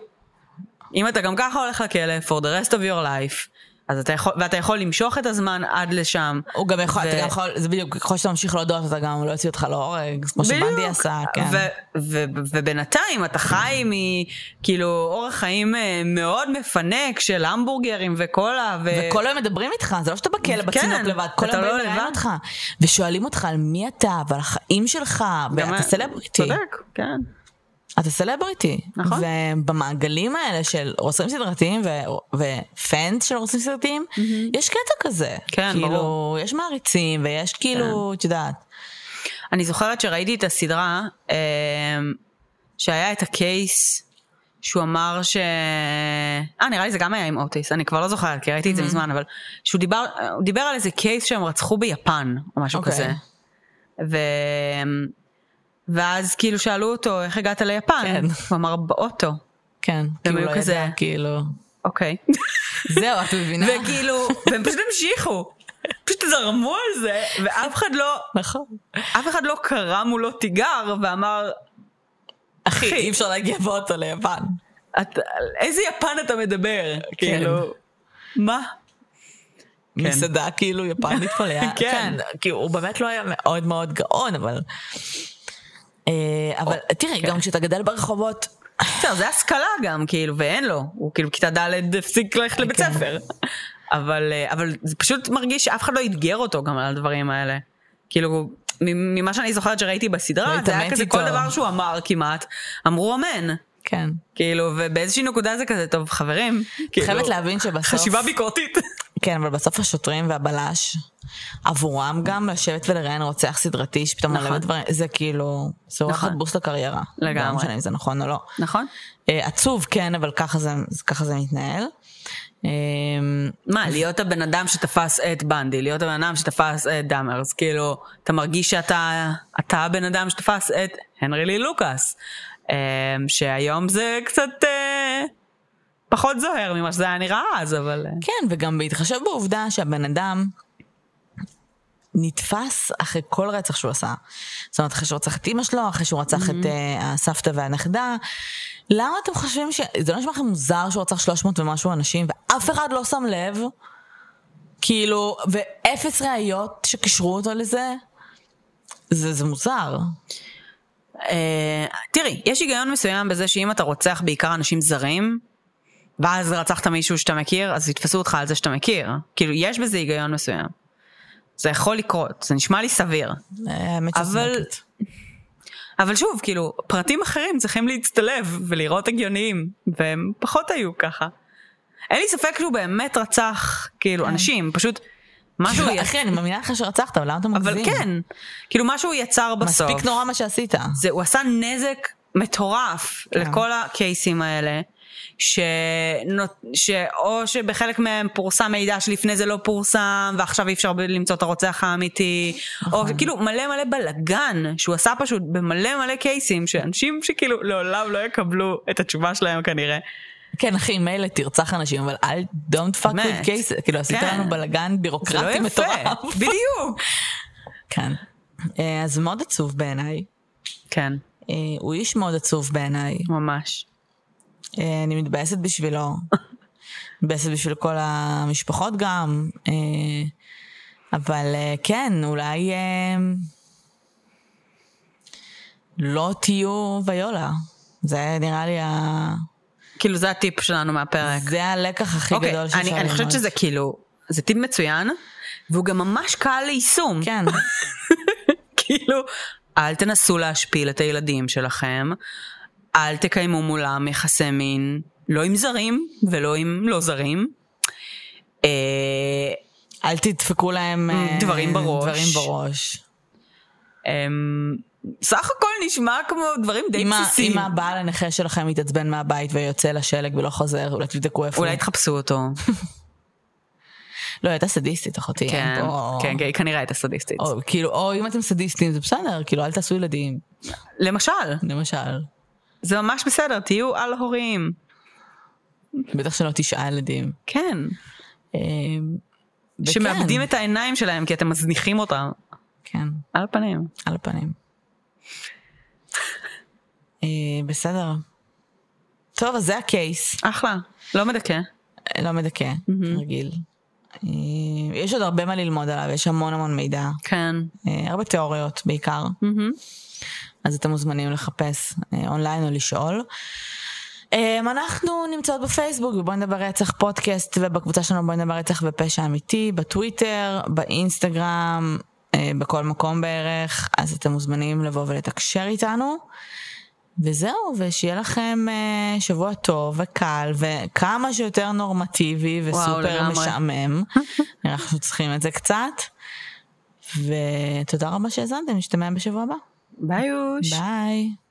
אם אתה גם ככה הולך לכלא, for the rest of your life, אז אתה יכול, ואתה יכול למשוך את הזמן עד לשם. הוא גם יכול, ו- אתה גם יכול, זה בדיוק, ככל שאתה ממשיך להודות, אתה גם לא יוציא אותך להורג, כמו שבנדי עשה, כן. ו- ו- ובינתיים אתה חי מכאילו אורח חיים אה, מאוד מפנק של המבורגרים וקולה. ו- וכל היום מדברים איתך, זה לא שאתה בכלא כן, בצינוק לבד, כל היום לא לבד. אותך, ושואלים אותך על מי אתה ועל החיים שלך, ואתה סלבריטי. צודק, כן. אתה סלבריטי. נכון. ובמעגלים האלה של רוצחים סדרתיים ו- ופאנס של רוצחים סדרתיים, יש קטע כזה. כן, כאילו, ברור. יש מעריצים ויש כאילו, את יודעת. אני זוכרת שראיתי את הסדרה, אה, שהיה את הקייס שהוא אמר ש... אה, נראה לי זה גם היה עם אוטיס, אני כבר לא זוכרת, כי ראיתי את זה מזמן, אבל שהוא דיבר, דיבר על איזה קייס שהם רצחו ביפן, או משהו אוקיי. כזה. ו... ואז כאילו שאלו אותו, איך הגעת ליפן? כן. הוא אמר, באוטו. כן. כי הם הוא לא כזה- ידע, כאילו. אוקיי. זהו, את מבינה? וכאילו, והם פשוט המשיכו. פשוט זרמו על זה, ואף אחד לא, נכון. אף אחד לא קרא מולו תיגר ואמר, אחי, אי אפשר להגיע באוטו ליפן. "את- איזה יפן אתה מדבר? כאילו, מה? כן. מסעדה כאילו יפנית פה ליד. כן. כן. כאילו הוא באמת לא היה מאוד מאוד גאון, אבל... אה, אבל תראי, גם כשאתה גדל ברחובות, בסדר, זה השכלה גם, כאילו, ואין לו. הוא כאילו בכיתה ד' הפסיק ללכת לבית כן. ספר. אבל, אה, אבל זה פשוט מרגיש שאף אחד לא אתגר אותו גם על הדברים האלה. כאילו, ממה שאני זוכרת שראיתי בסדרה, לא זה היה כזה. כל דבר שהוא אמר כמעט, אמרו אמן. כן. כאילו, ובאיזושהי נקודה זה כזה, טוב, חברים. כאילו, חייבת להבין שבסוף... חשיבה ביקורתית. כן, אבל בסוף השוטרים והבלש, עבורם גם לשבת ולראיין רוצח סדרתי שפתאום נכון. עולה בדברים, זה כאילו, זה נכון. בוסט לקריירה. לגמרי. לא משנה אם זה נכון או לא. נכון? אה, עצוב, כן, אבל ככה זה, ככה זה מתנהל. אה, מה, להיות הבן אדם שתפס את בנדי, להיות הבן אדם שתפס את דאמרס, כאילו, אתה מרגיש שאתה אתה הבן אדם שתפס את הנרי לי לוקאס, אה, שהיום זה קצת אה, פחות זוהר ממה שזה היה נראה אז, אבל... אה, כן, וגם בהתחשב בעובדה שהבן אדם נתפס אחרי כל רצח שהוא עשה. זאת אומרת, אחרי שהוא רצח את אימא שלו, אחרי שהוא רצח את אה, הסבתא והנכדה. למה אתם חושבים ש... זה לא נשמע לכם מוזר שהוא רצח 300 ומשהו אנשים, ואף אחד לא שם לב? כאילו, ואפס ראיות שקישרו אותו לזה? זה, זה מוזר. אה, תראי, יש היגיון מסוים בזה שאם אתה רוצח בעיקר אנשים זרים, ואז רצחת מישהו שאתה מכיר, אז יתפסו אותך על זה שאתה מכיר. כאילו, יש בזה היגיון מסוים. זה יכול לקרות, זה נשמע לי סביר. אבל-. אבל שוב, כאילו, פרטים אחרים צריכים להצטלב ולראות הגיוניים, והם פחות היו ככה. אין לי ספק שהוא באמת רצח, כאילו, אנשים, פשוט משהו... י- אחי, אני מאמינה לך שרצחת, אבל למה אתה מגזים? אבל כן, כאילו משהו יצר בסוף. מספיק נורא מה שעשית. זה, הוא עשה נזק מטורף כן. לכל הקייסים האלה, ש... שאו שבחלק מהם פורסם מידע שלפני זה לא פורסם, ועכשיו אי אפשר למצוא את הרוצח האמיתי, או נכון. כאילו מלא מלא בלאגן, שהוא עשה פשוט במלא מלא קייסים, שאנשים שכאילו לעולם לא יקבלו את התשובה שלהם כנראה. כן, אחי, מילא תרצח אנשים, אבל אל don't fuck with cases. כאילו, עשית כן. לנו בלאגן לא בירוקרטי מטורף. בדיוק. כן. אה, אז מאוד עצוב בעיניי. כן, אה, הוא איש מאוד עצוב בעיניי. ממש. אה, אני מתבאסת בשבילו. מתבאסת בשביל כל המשפחות גם. אה, אבל אה, כן, אולי לא תהיו ויולה. זה נראה לי ה... כאילו זה הטיפ שלנו מהפרק. זה הלקח הכי אוקיי, גדול שאפשר אני, ללמוד. אני חושבת שזה כאילו, זה טיפ מצוין, והוא גם ממש קל ליישום. כן. כאילו, אל תנסו להשפיל את הילדים שלכם, אל תקיימו מולם יחסי מין, לא עם זרים ולא עם לא זרים. אה, אל תדפקו להם אה, דברים בראש. דברים בראש. אמ, סך הכל נשמע כמו דברים די בסיסיים. אם הבעל הנכה שלכם מתעצבן מהבית ויוצא לשלג ולא חוזר, אולי תבדקו איפה אולי. תחפשו אותו. לא, הייתה סדיסטית אחותי. כן, פה- כן, כן, כנראה הייתה סדיסטית. או כאילו, או אם אתם סדיסטים זה בסדר, כאילו אל תעשו ילדים, למשל, למשל. זה ממש בסדר, תהיו על הורים. בטח שלא תשעה ילדים. כן. אה, שמאבדים את העיניים שלהם כי אתם מזניחים אותם. כן, על הפנים. על הפנים. אה, בסדר. טוב, אז זה הקייס. אחלה. לא מדכא. לא מדכא, רגיל. אה, יש עוד הרבה מה ללמוד עליו, יש המון המון מידע. כן. אה, הרבה תיאוריות בעיקר, אז אתם מוזמנים לחפש אה, אונליין או לשאול. אה, אנחנו נמצאות בפייסבוק בבואי נדבר רצח פודקאסט ובקבוצה שלנו בואי נדבר רצח ופשע אמיתי, בטוויטר, באינסטגרם, אה, בכל מקום בערך, אז אתם מוזמנים לבוא ולתקשר איתנו. וזהו, ושיהיה לכם uh, שבוע טוב וקל וכמה שיותר נורמטיבי וסופר לגמרי. משעמם. אנחנו צריכים את זה קצת. ותודה רבה שהאזנתם, נשתמע בשבוע הבא. ביי אוש. ביי.